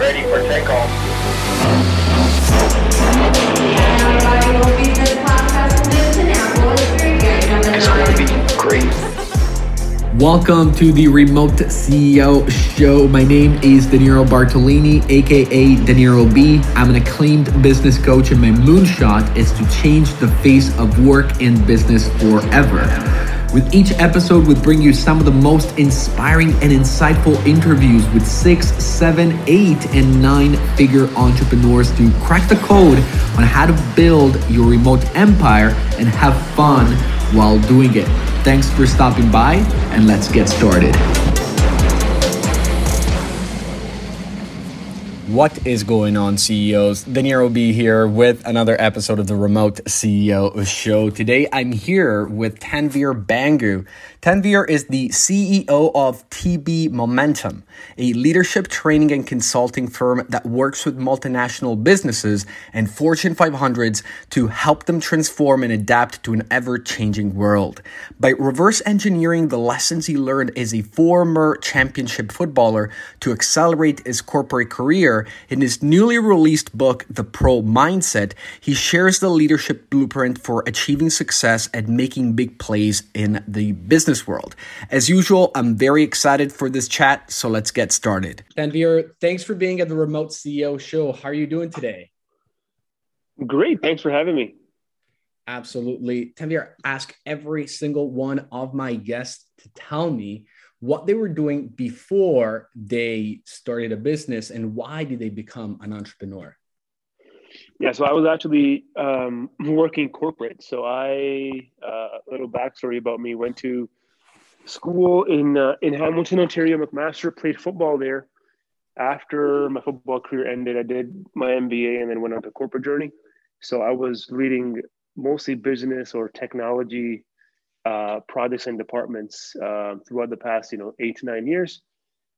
ready for takeoff. It's going to be great. Welcome to the Remote CEO Show. My name is Deniero Bartolini, aka Deniero B. I'm an acclaimed business coach, and my moonshot is to change the face of work and business forever. With each episode, we bring you some of the most inspiring and insightful interviews with six, seven, eight, and nine figure entrepreneurs to crack the code on how to build your remote empire and have fun while doing it. Thanks for stopping by, and let's get started. What is going on, CEOs? Deniero B here with another episode of the Remote CEO Show. Today, I'm here with Tanvir Bhangoo. Tanvir is the CEO of TB Momentum, a leadership training and consulting firm that works with multinational businesses and Fortune 500s to help them transform and adapt to an ever changing world. By reverse engineering the lessons he learned as a former championship footballer to accelerate his corporate career, in his newly released book, The Pro Mindset, he shares the leadership blueprint for achieving success and making big plays in the business world. As usual, I'm very excited for this chat, so let's get started. Tanvir, thanks for being at the Remote CEO Show. How are you doing today? Great. Thanks for having me. Absolutely. Tanvir, ask every single one of my guests to tell me what they were doing before they started a business and why did they become an entrepreneur? Yeah, so I was actually um, working corporate. So I, uh, little backstory about me, went to school in uh, in Hamilton, Ontario, McMaster. Played football there. After my football career ended, I did my MBA and then went on to corporate journey. So I was leading mostly business or technology uh, projects and departments uh, throughout the past, you know, eight to nine years.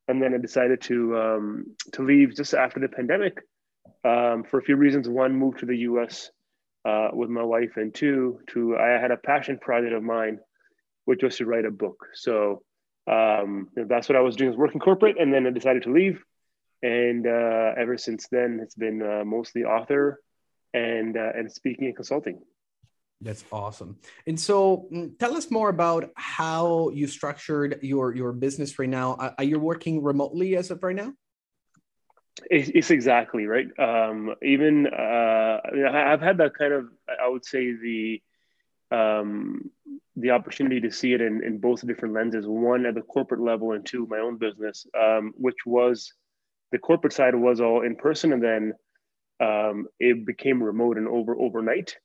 And then I decided to um, to leave just after the pandemic um, for a few reasons. One, moved to the U.S. Uh, with my wife, and two, to I had a passion project of mine which was to write a book. So um, that's what I was doing, was working corporate, and then I decided to leave. And uh, ever since then, it's been uh, mostly author and uh, and speaking and consulting. That's awesome. And so, mm, tell us more about how you structured your your business right now. Are you working remotely as of right now? It's, exactly right. Um, even uh, I've had that kind of, I would say, the um, the opportunity to see it in, in both different lenses one at the corporate level and two my own business um, which was the corporate side was all in person and then um, it became remote and over overnight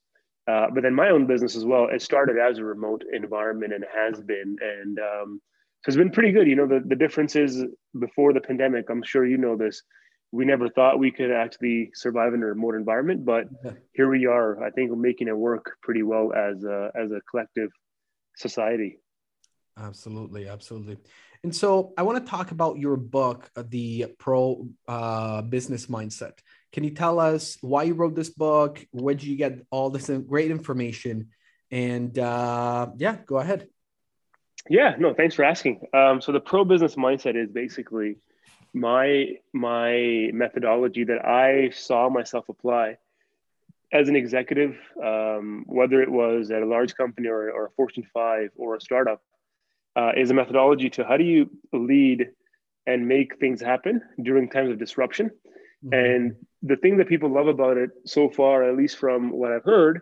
uh, but then my own business as well it started as a remote environment and has been and um, so it's been pretty good you know the, the difference is before the pandemic i'm sure you know this we never thought we could actually survive in a remote environment, but here we are. I think we're making it work pretty well as a, as a collective society. Absolutely, absolutely. And so I want to talk about your book, uh, The Pro uh, Business Mindset. Can you tell us why you wrote this book? Where did you get all this great information? And uh, yeah, go ahead. Yeah, no, thanks for asking. Um, so the Pro Business Mindset is basically my my methodology that I saw myself apply as an executive, um, whether it was at a large company or, or a Fortune 5 or a startup, uh, is a methodology to how do you lead and make things happen during times of disruption. Mm-hmm. And the thing that people love about it so far, at least from what I've heard,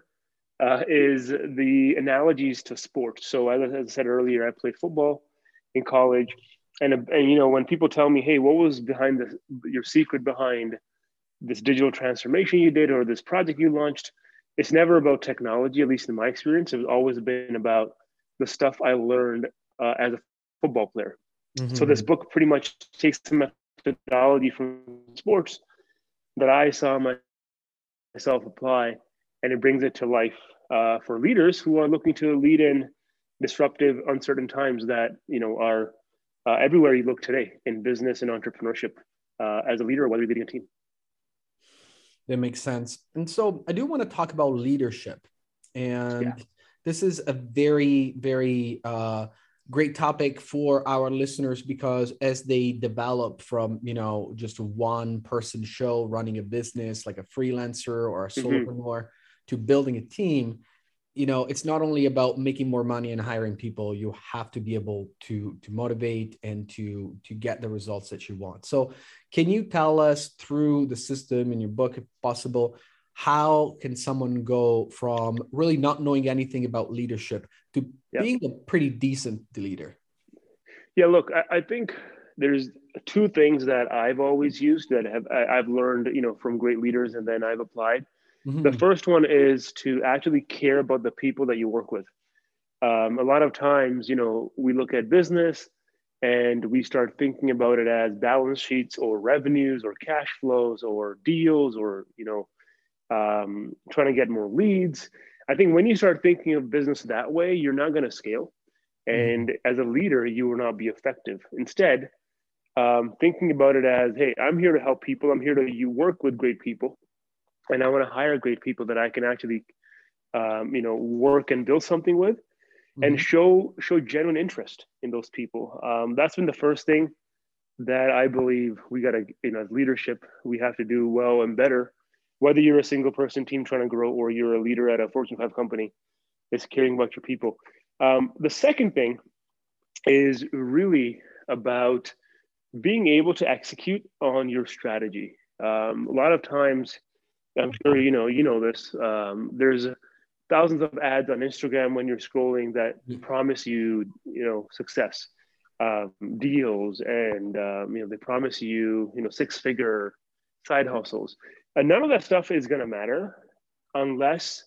uh, is the analogies to sports. So, as I said earlier, I played football in college and and you know when people tell me hey what was behind the your secret behind this digital transformation you did or this project you launched it's never about technology at least in my experience it's always been about the stuff i learned uh, as a football player mm-hmm. so this book pretty much takes the methodology from sports that i saw myself apply and it brings it to life uh, for leaders who are looking to lead in disruptive uncertain times that you know are uh, everywhere you look today in business and entrepreneurship uh, as a leader, whether you're leading a team. That makes sense. And so I do want to talk about leadership. And yeah. this is a very, very uh, great topic for our listeners because as they develop from you know just a one person show running a business like a freelancer or a mm-hmm. solopreneur mm-hmm. to building a team you know it's not only about making more money and hiring people you have to be able to to motivate and to to get the results that you want so can you tell us through the system in your book if possible how can someone go from really not knowing anything about leadership to yep. being a pretty decent leader yeah look I, I, think there's two things that i've always used that have i've learned you know from great leaders and then i've applied Mm-hmm. The first one is to actually care about the people that you work with. Um, a lot of times, you know, we look at business and we start thinking about it as balance sheets or revenues or cash flows or deals or, you know, um, trying to get more leads. I think when you start thinking of business that way, you're not going to scale. Mm-hmm. And mm-hmm. as a leader, you will not be effective. Instead, um, thinking about it as, hey, I'm here to help people. I'm here to you work with great people and I want to hire great people that I can actually, um, you know, work and build something with, mm-hmm. and show show genuine interest in those people. Um, that's been the first thing that I believe we got to, you know, as leadership, we have to do well and better. Whether you're a single person team trying to grow or you're a leader at a Fortune 5 company, is caring about your people. Um, the second thing is really about being able to execute on your strategy. Um, a lot of times, I'm sure you know you know this. Um, there's thousands of ads on Instagram when you're scrolling that promise you you know success, um, deals, and um, you know they promise you you know six figure side hustles, and none of that stuff is going to matter unless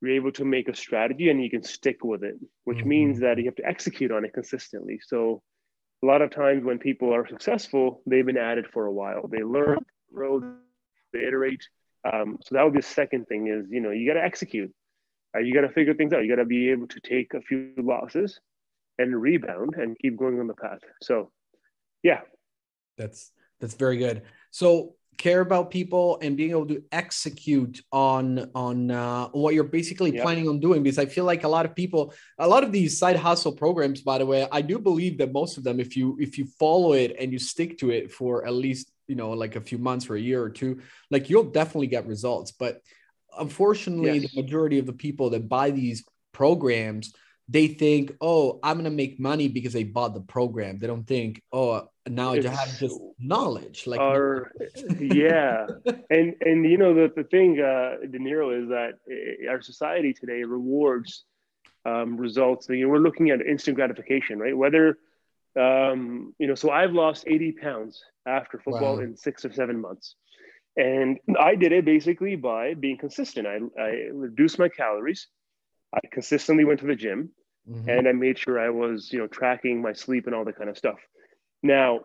you're able to make a strategy and you can stick with it, which mm-hmm. means that you have to execute on it consistently. So a lot of times when people are successful, they've been at it for a while. They learn, grow, they iterate, um, so that would be the second thing is, you know, you got to execute. Uh, you got to figure things out. You got to be able to take a few losses and rebound and keep going on the path. So, yeah. That's that's very good. So care about people and being able to execute on on uh, what you're basically yep. planning on doing because i feel like a lot of people a lot of these side hustle programs by the way i do believe that most of them if you if you follow it and you stick to it for at least you know like a few months or a year or two like you'll definitely get results but unfortunately yes. the majority of the people that buy these programs they think oh i'm going to make money because they bought the program they don't think oh now it's, I have just knowledge like our, yeah and and you know the, the thing uh Deniero is that eh, our society today rewards um, results know we're looking at instant gratification right whether um, you know, so I've lost 80 pounds after football wow. in six or seven months. And I did it basically by being consistent. I, I reduced my calories. I consistently went to the gym mm-hmm. and I made sure I was, you know, tracking my sleep and all that kind of stuff. Now,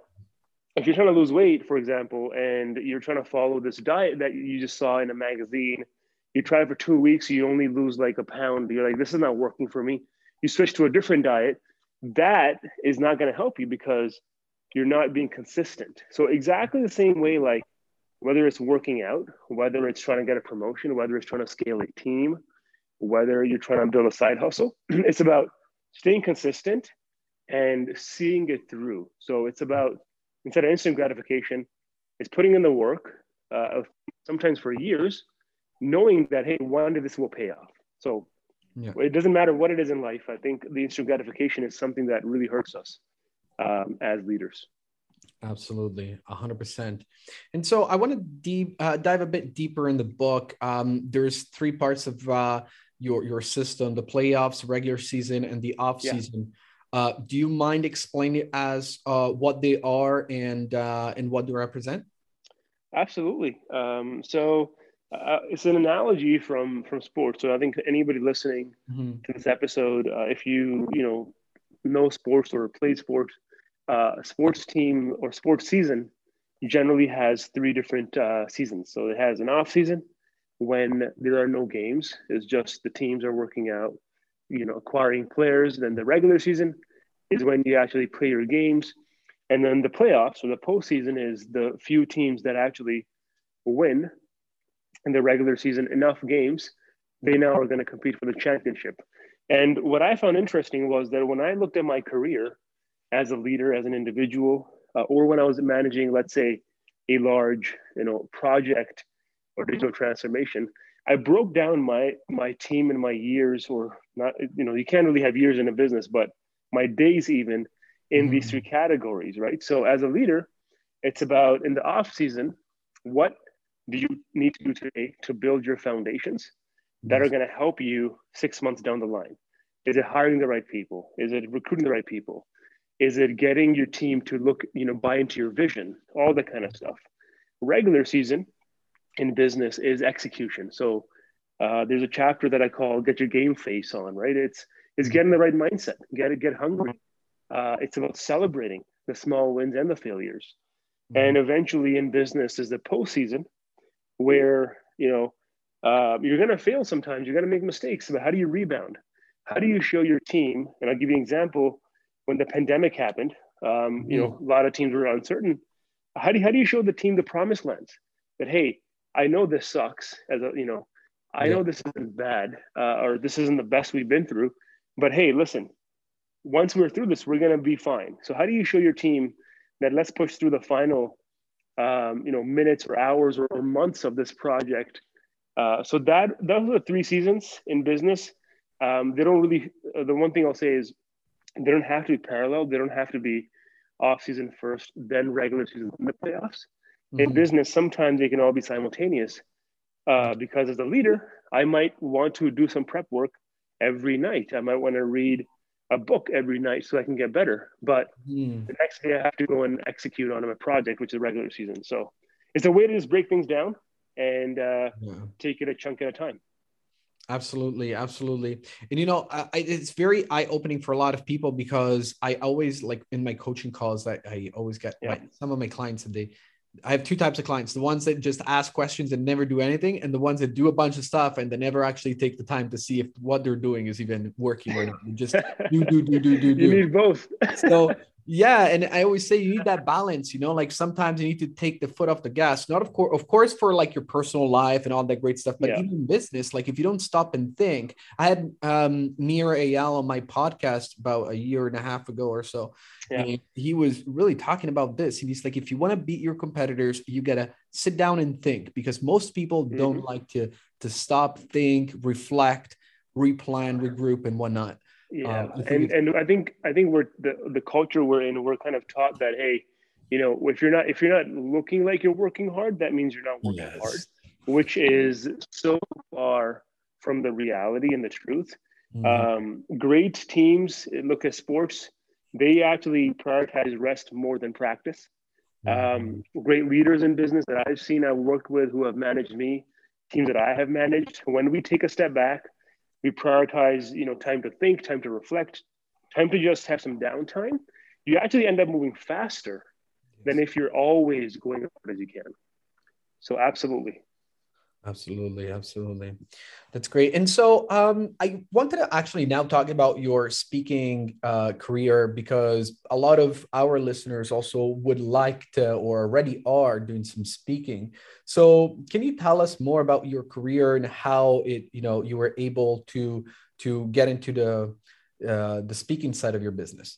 if you're trying to lose weight, for example, and you're trying to follow this diet that you just saw in a magazine, you try it for two weeks, you only lose like a pound. You're like, this is not working for me. You switch to a different diet that is not going to help you because you're not being consistent. So exactly the same way, like whether it's working out, whether it's trying to get a promotion, whether it's trying to scale a team, whether you're trying to build a side hustle, it's about staying consistent and seeing it through. So it's about instead of instant gratification, it's putting in the work, uh, sometimes for years, knowing that hey, one day this will pay off. So yeah. It doesn't matter what it is in life. I think the instant gratification is something that really hurts us um, as leaders. Absolutely, hundred percent. And so I want to deep uh, dive a bit deeper in the book. Um, there's three parts of uh, your your system: the playoffs, regular season, and the off season. Yeah. Uh, do you mind explaining as uh, what they are and uh, and what they represent? Absolutely. Um, so uh, it's an analogy from from sports. So I think anybody listening mm-hmm. to this episode, uh, if you you know know sports or play sports, uh, sports team or sports season generally has three different uh, seasons. So it has an off season when there are no games. It's just the teams are working out, you know, acquiring players. Then the regular season is when you actually play your games, and then the playoffs or the postseason is the few teams that actually win in the regular season enough games, they now are going to compete for the championship. And what I found interesting was that when I looked at my career as a leader, as an individual, uh, or when I was managing, let's say, a large, you know, project or digital transformation, I broke down my my team and my years, or not, you know, you can't really have years in a business, but my days even in mm-hmm. these three categories, right? So as a leader, it's about in the off season, what do you need to do today to build your foundations that are going to help you six months down the line? Is it hiring the right people? Is it recruiting the right people? Is it getting your team to look, you know, buy into your vision? All that kind of stuff. Regular season in business is execution. So uh, there's a chapter that I call "Get Your Game Face On." Right? It's it's getting the right mindset. Get it, get hungry. Uh, it's about celebrating the small wins and the failures. Mm-hmm. And eventually, in business, is the postseason where you know uh, you're going to fail sometimes. You're going to make mistakes, but how do you rebound? How do you show your team? And I'll give you an example. When the pandemic happened, um, you know, mm-hmm. a lot of teams were uncertain. How do you, how do you show the team the promised lands? That hey, I know this sucks. As a you know, I yeah. know this isn't bad, uh, or this isn't the best we've been through. But hey, listen, once we're through this, we're going to be fine. So how do you show your team that let's push through the final, um, you know, minutes or hours or, or months of this project? Uh, so that those are the three seasons in business. Um, they don't really. Uh, the one thing I'll say is they don't have to be parallel. They don't have to be off season first, then regular season, then the playoffs. Mm-hmm. In business, sometimes they can all be simultaneous. Uh, because as a leader, I might want to do some prep work every night. I might want to read a book every night so I can get better. But mm. the next day I have to go and execute on a project, which is regular season. So it's a way to just break things down and uh, yeah. take it a chunk at a time. Absolutely, absolutely. And you know, I, it's very eye opening for a lot of people because I always like in my coaching calls that I always get yeah. my, some of my clients and they I have two types of clients the ones that just ask questions and never do anything, and the ones that do a bunch of stuff and they never actually take the time to see if what they're doing is even working or not. You just do, do, do, do, do, do. You need both. so yeah and i always say you need that balance you know like sometimes you need to take the foot off the gas not of course of course for like your personal life and all that great stuff but yeah. even business like if you don't stop and think i had um Nir Eyal on my podcast about a year and a half ago or so yeah. and he was really talking about this and he's like if you want to beat your competitors you gotta sit down and think because most people mm-hmm. don't like to to stop think reflect replan regroup and whatnot yeah, um, and and I think I think we're the the culture we're in. We're kind of taught that hey, you know, if you're not if you're not looking like you're working hard, that means you're not working yes. hard, which is so far from the reality and the truth. Mm-hmm. Um, great teams look at sports; they actually prioritize rest more than practice. Mm-hmm. Um, great leaders in business that I've seen, I've worked with, who have managed me, teams that I have managed. When we take a step back we prioritize you know time to think time to reflect time to just have some downtime you actually end up moving faster than if you're always going as hard as you can. So absolutely Absolutely, absolutely. That's great. And so um, I wanted to actually now talk about your speaking uh, career because a lot of our listeners also would like to or already are doing some speaking. So can you tell us more about your career and how it, you know, you were able to to get into the uh, the speaking side of your business?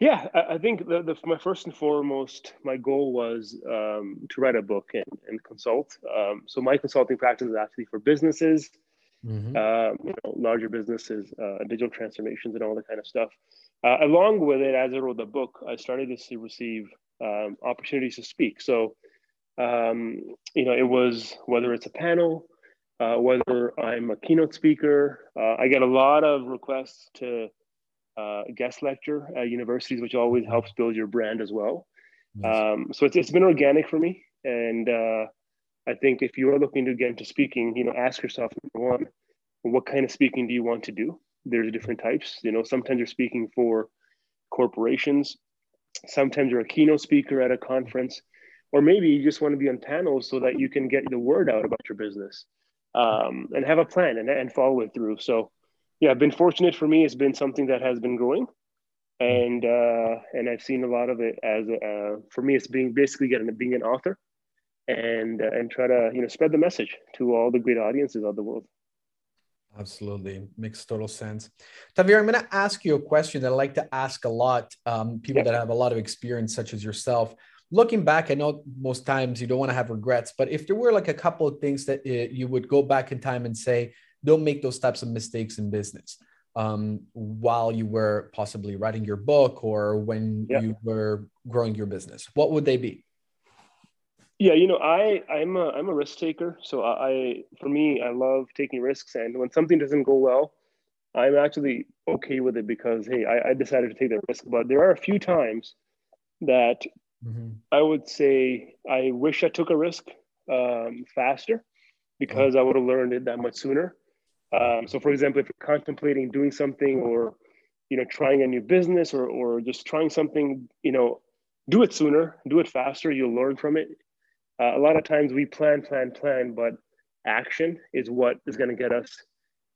Yeah, I think the, the, my first and foremost, my goal was um, to write a book and, and consult. Um, so my consulting practice is actually for businesses, mm-hmm. uh, you know, larger businesses, uh, digital transformations, and all that kind of stuff. Uh, along with it, as I wrote the book, I started to receive um, opportunities to speak. So, um, you know, it was whether it's a panel, uh, whether I'm a keynote speaker. Uh, I get a lot of requests to uh, guest lecture at universities, which always helps build your brand as well. Nice. Um, so it's, it's been organic for me. And uh, I think if you are looking to get into speaking, you know, ask yourself, number one, what kind of speaking do you want to do? There's different types. You know, sometimes you're speaking for corporations. Sometimes you're a keynote speaker at a conference, or maybe you just want to be on panels so that you can get the word out about your business um, and have a plan and, and follow it through. So yeah, been fortunate for me. It's been something that has been growing, and uh, and I've seen a lot of it as uh, for me. It's being basically getting being an author, and uh, and try to you know spread the message to all the great audiences of the world. Absolutely. Makes total sense. Tanvir, I'm going to ask you a question that I like to ask a lot um, people that have a lot of experience, such as yourself. Looking back, I know most times you don't want to have regrets, but if there were like a couple of things that uh, you would go back in time and say, don't make those types of mistakes in business um, while you were possibly writing your book or when you were growing your business, what would they be? Yeah, you know, I I'm a I'm a risk taker. So I for me, I love taking risks, and when something doesn't go well, I'm actually okay with it because hey, I, I decided to take that risk. But there are a few times that mm-hmm. I would say I wish I took a risk um, faster because I would have learned it that much sooner. Um, so, for example, if you're contemplating doing something or you know trying a new business or or just trying something, you know, do it sooner, do it faster. You'll learn from it uh, a lot of times we plan, plan, plan, but action is what is going to get us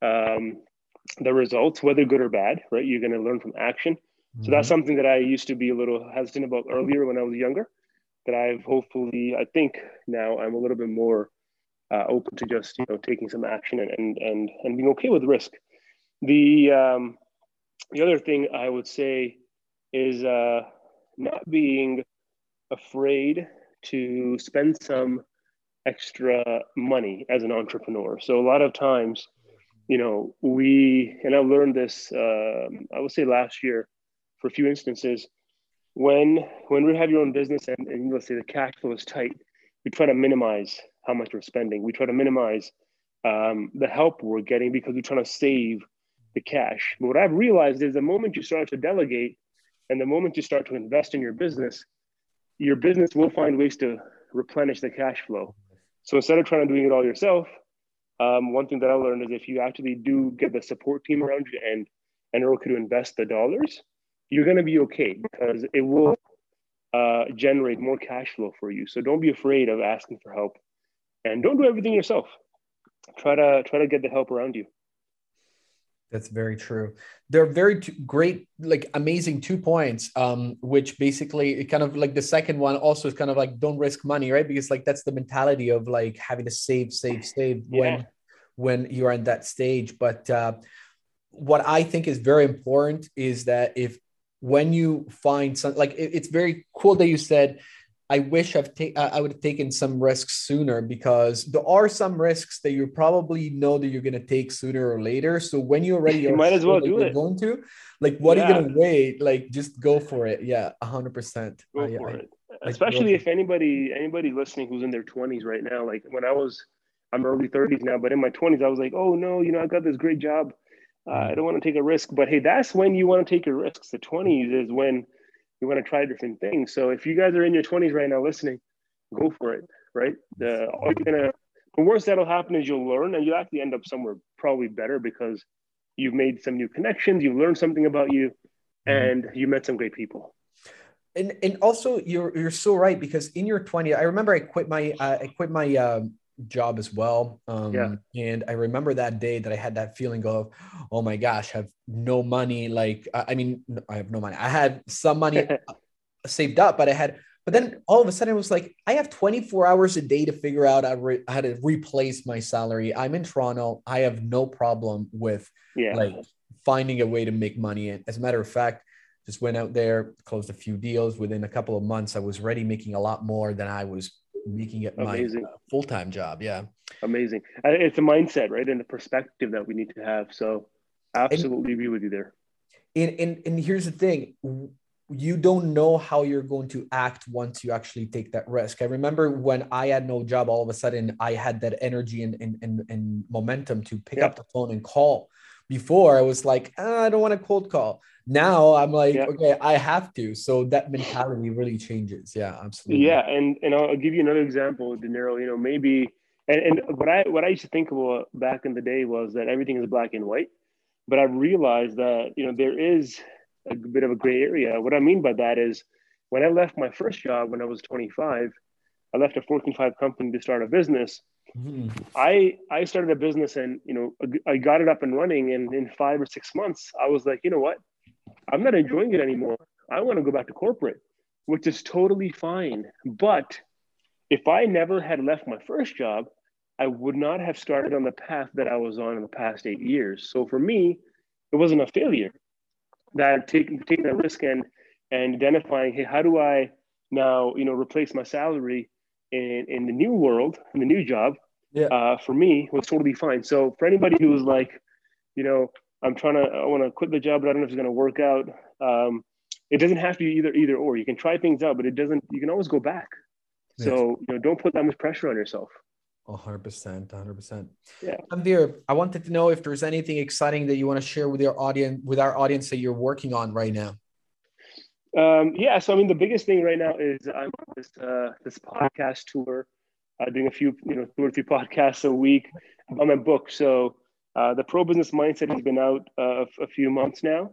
um, the results, whether good or bad, right? You're going to learn from action. So that's mm-hmm. something that I used to be a little hesitant about earlier when I was younger. That I've hopefully, I think now I'm a little bit more uh, open to just you know taking some action and and and, and being okay with risk. The um, the other thing I would say is uh, not being afraid to spend some extra money as an entrepreneur. So a lot of times, you know, we and I learned this. Um, I would say last year, for a few instances, when when we have your own business and, and let's say the cash flow is tight, we try to minimize how much we're spending. We try to minimize um, the help we're getting because we're trying to save the cash. But what I've realized is the moment you start to delegate and the moment you start to invest in your business, your business will find ways to replenish the cash flow. So instead of trying to doing it all yourself, um, one thing that I learned is if you actually do get the support team around you and and are okay to invest the dollars, you're going to be okay because it will uh, generate more cash flow for you. So don't be afraid of asking for help, and don't do everything yourself. Try to try to get the help around you. That's very true. They're very t- great, like amazing two points. Um, which basically kind of like the second one also is kind of like don't risk money, right? Because like that's the mentality of like having to save, save, save yeah. when when you're in that stage. But uh, what I think is very important is that if when you find something like it, it's very cool that you said I wish I've ta- I would have taken some risks sooner because there are some risks that you probably know that you're going to take sooner or later. So when you already you might as well do it. Going to like, what yeah. are you going to wait? Like, just go for it. Yeah, hundred percent. Go for it. Especially if anybody anybody listening who's in their twenties right now. Like when I was, I'm early thirties now, but in my twenties, I was like, oh no, you know, I got this great job. Uh, I mm. don't want to take a risk. But hey, that's when you want to take your risks. The twenties is when you want to try different things. So if you guys are in your 20s right now listening, go for it, right? The, all you're gonna, the worst that'll happen is you'll learn and you'll actually end up somewhere probably better because you've made some new connections, you've learned something about you, mm-hmm. and you met some great people. And, and also you're you're so right because in your 20s, I remember I quit my uh, I quit my um, job as well. Um, yeah. And I remember that day that I had that feeling of, oh my gosh, I have no money. Like, I mean, I have no money. I had some money saved up, but I had, but then all of a sudden it was like, I have 24 hours a day to figure out how to replace my salary. I'm in Toronto. I have no problem with yeah. like finding a way to make money. And as a matter of fact, just went out there, closed a few deals. Within a couple of months, I was already making a lot more than I was making it Amazing. my uh, full-time job yeah Amazing. It's a mindset, right? And the perspective that we need to have. So absolutely and, agree with you there. And, and and here's the thing. You don't know how you're going to act once you actually take that risk. I remember when I had no job, all of a sudden I had that energy and, and, and, and momentum to pick yeah. up the phone and call. Before I was like, ah, I don't want to cold call. Now I'm like, yeah. okay, I have to. So that mentality really changes. Yeah, absolutely. Yeah, and and I'll give you another example, Deniero. You know, maybe and, and what I what I used to think about back in the day was that everything is black and white, but I realized that you know there is a bit of a gray area. What I mean by that is when I left my first job when I was 25, I left a Fortune 5 company to start a business. Mm-hmm. I I started a business and you know I got it up and running and in five or six months I was like you know what I'm not enjoying it anymore. I want to go back to corporate, which is totally fine. But if I never had left my first job, I would not have started on the path that I was on in the past eight years. So for me, it wasn't a failure. That taking taking that risk and and identifying, hey, how do I now you know replace my salary in in the new world in the new job? Yeah. Uh, for me, was totally fine. So for anybody who was like, you know, I'm trying to I want to quit the job, but I don't know if it's going to work out. Um, it doesn't have to be either either or. You can try things out, but it doesn't. You can always go back. Yes. So you know, don't put that much pressure on yourself. 100% 100% yeah Tanvir, i wanted to know if there's anything exciting that you want to share with your audience with our audience that you're working on right now um, yeah so i mean the biggest thing right now is i'm on this uh, this podcast tour uh, doing a few you know two or three podcasts a week on my book so uh, the pro business mindset has been out uh, a few months now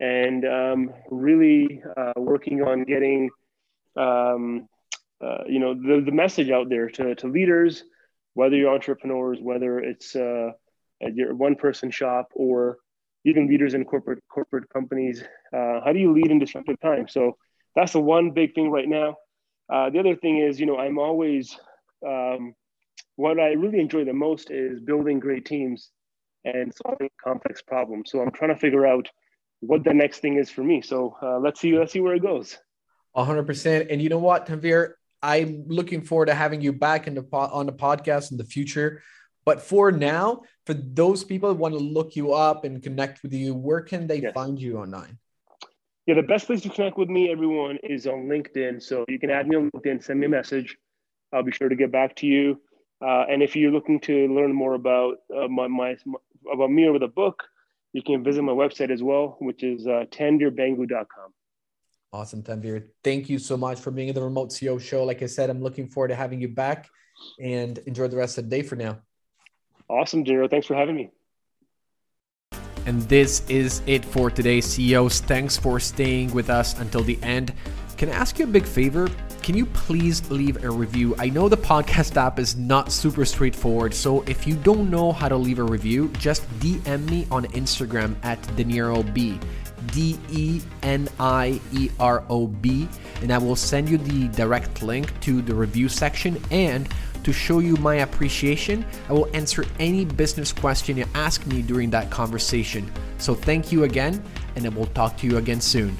and um, really uh, working on getting um, uh, you know the, the message out there to, to leaders whether you're entrepreneurs, whether it's your one person shop or even leaders in corporate corporate companies. How do you lead in disruptive times? So that's the one big thing right now. Uh, the other thing is, you know, I'm always um, what I really enjoy the most is building great teams and solving complex problems. So I'm trying to figure out what the next thing is for me. So uh, let's see, let's see where it goes. 100%. And you know what, Tanvir, I'm looking forward to having you back in the po- on the podcast in the future. But for now, for those people who want to look you up and connect with you, where can they yes. find you online? Yeah, the best place to connect with me, everyone, is on LinkedIn. So you can add me on LinkedIn, send me a message. I'll be sure to get back to you. Uh, and if you're looking to learn more about uh, my, my, about me or the book, you can visit my website as well, which is uh, tanvirbhangoo.com. Awesome, Tanvir. Thank you so much for being in the Remote CEO show. Like I said, I'm looking forward to having you back and enjoy the rest of the day for now. Awesome, Gino. Thanks for having me. And this is it for today, CEOs. Thanks for staying with us until the end. Can I ask you a big favor? Can you please leave a review? I know the podcast app is not super straightforward, so if you don't know how to leave a review, just DM me on Instagram at DenieroB. D E N I E R O B, and I will send you the direct link to the review section. And to show you my appreciation, I will answer any business question you ask me during that conversation. So thank you again, and I will talk to you again soon.